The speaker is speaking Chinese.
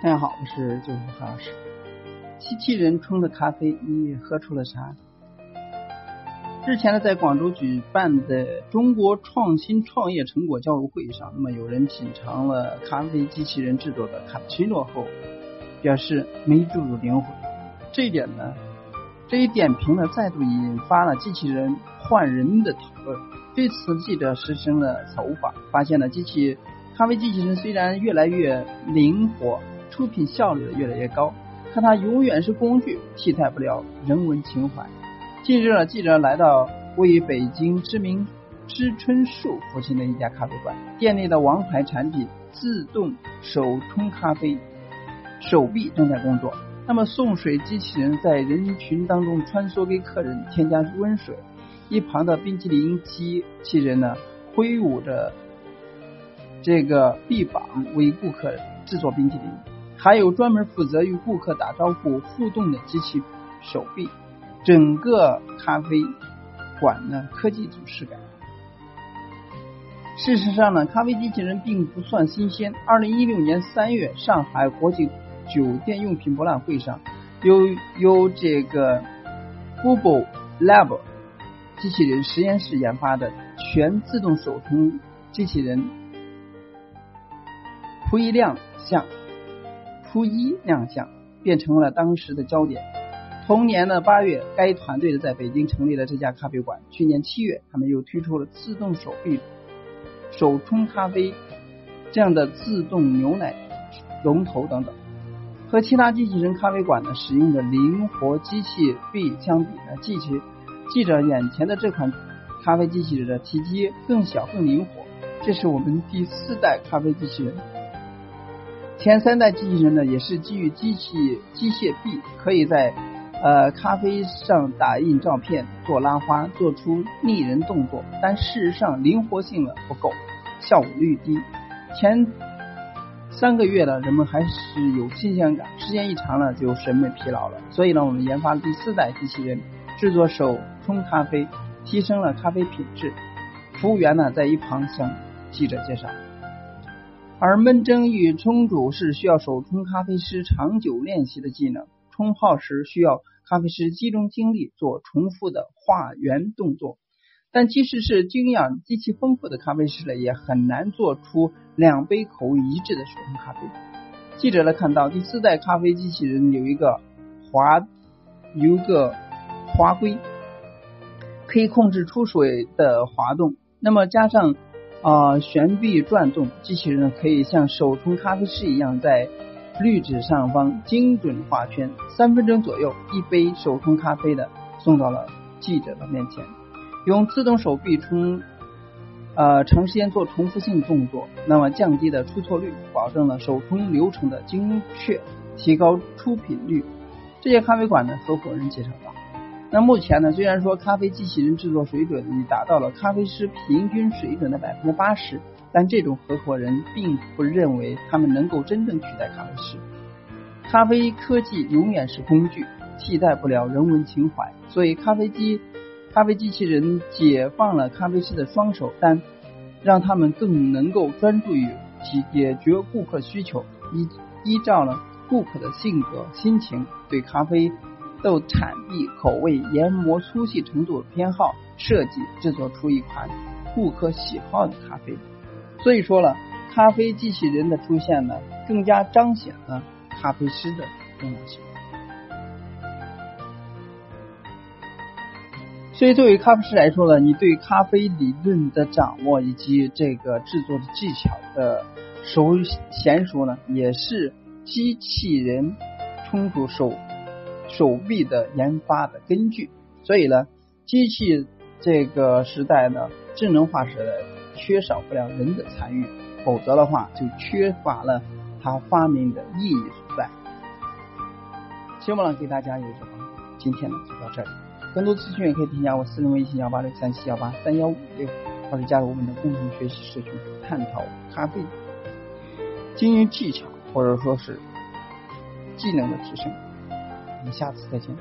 大家好，我是九何老师。机器人冲的咖啡，你喝出了啥？之前呢，在广州举办的中国创新创业成果交流会上，那么有人品尝了咖啡机器人制作的卡布奇诺后，表示没注入灵魂。这一点呢，这一点评呢，再度引发了机器人换人的讨论。对此，记者实施了走访，发现了机器咖啡机器人虽然越来越灵活。出品效率越来越高，可它永远是工具，替代不了人文情怀。近日呢，记者来到位于北京知名知春树附近的一家咖啡馆，店内的王牌产品——自动手冲咖啡手臂正在工作。那么，送水机器人在人群当中穿梭，给客人添加温水。一旁的冰淇淋机器人呢，挥舞着这个臂膀为顾客制作冰淇淋。还有专门负责与顾客打招呼互动的机器手臂，整个咖啡馆呢科技组质感。事实上呢，咖啡机器人并不算新鲜。二零一六年三月，上海国际酒店用品博览会上，由由这个 Google Lab 机器人实验室研发的全自动手冲机器人铺一亮相。初一亮相，变成了当时的焦点。同年的八月，该团队在北京成立了这家咖啡馆。去年七月，他们又推出了自动手臂手冲咖啡这样的自动牛奶龙头等等。和其他机器人咖啡馆呢使用的灵活机器臂相比呢，记起记者眼前的这款咖啡机器人的体积更小更灵活。这是我们第四代咖啡机器人。前三代机器人呢，也是基于机器机械臂，可以在呃咖啡上打印照片、做拉花、做出拟人动作，但事实上灵活性呢不够，效率低。前三个月呢，人们还是有新鲜感，时间一长了就审美疲劳了。所以呢，我们研发了第四代机器人，制作手冲咖啡，提升了咖啡品质。服务员呢在一旁向记者介绍。而闷蒸与冲煮是需要手冲咖啡师长久练习的技能，冲泡时需要咖啡师集中精力做重复的化圆动作。但即使是经验极其丰富的咖啡师呢，也很难做出两杯口味一致的手冲咖啡。记者呢看到第四代咖啡机器人有一个滑有一个滑规，可以控制出水的滑动。那么加上。啊，悬臂转动，机器人可以像手冲咖啡师一样，在滤纸上方精准画圈。三分钟左右，一杯手冲咖啡的送到了记者的面前。用自动手臂冲，呃，长时间做重复性动作，那么降低的出错率，保证了手冲流程的精确，提高出品率。这些咖啡馆的合伙人介绍道。那目前呢，虽然说咖啡机器人制作水准已达到了咖啡师平均水准的百分之八十，但这种合伙人并不认为他们能够真正取代咖啡师。咖啡科技永远是工具，替代不了人文情怀。所以，咖啡机、咖啡机器人解放了咖啡师的双手，但让他们更能够专注于解解决顾客需求，依依照了顾客的性格、心情对咖啡。豆产地、口味、研磨粗细程度偏好设计制作出一款顾客喜好的咖啡。所以说呢，咖啡机器人的出现呢，更加彰显了咖啡师的重要性。所以，作为咖啡师来说呢，你对咖啡理论的掌握以及这个制作的技巧的熟娴熟呢，也是机器人冲煮手。手臂的研发的根据，所以呢，机器这个时代呢，智能化时代缺少不了人的参与，否则的话就缺乏了它发明的意义所在。希望呢给大家有所帮助。今天呢就到这里，更多资讯也可以添加我私人微信幺八六三七幺八三幺五六，或者加入我们的共同学习社群，探讨咖啡经营技巧或者说是技能的提升。我们下次再见。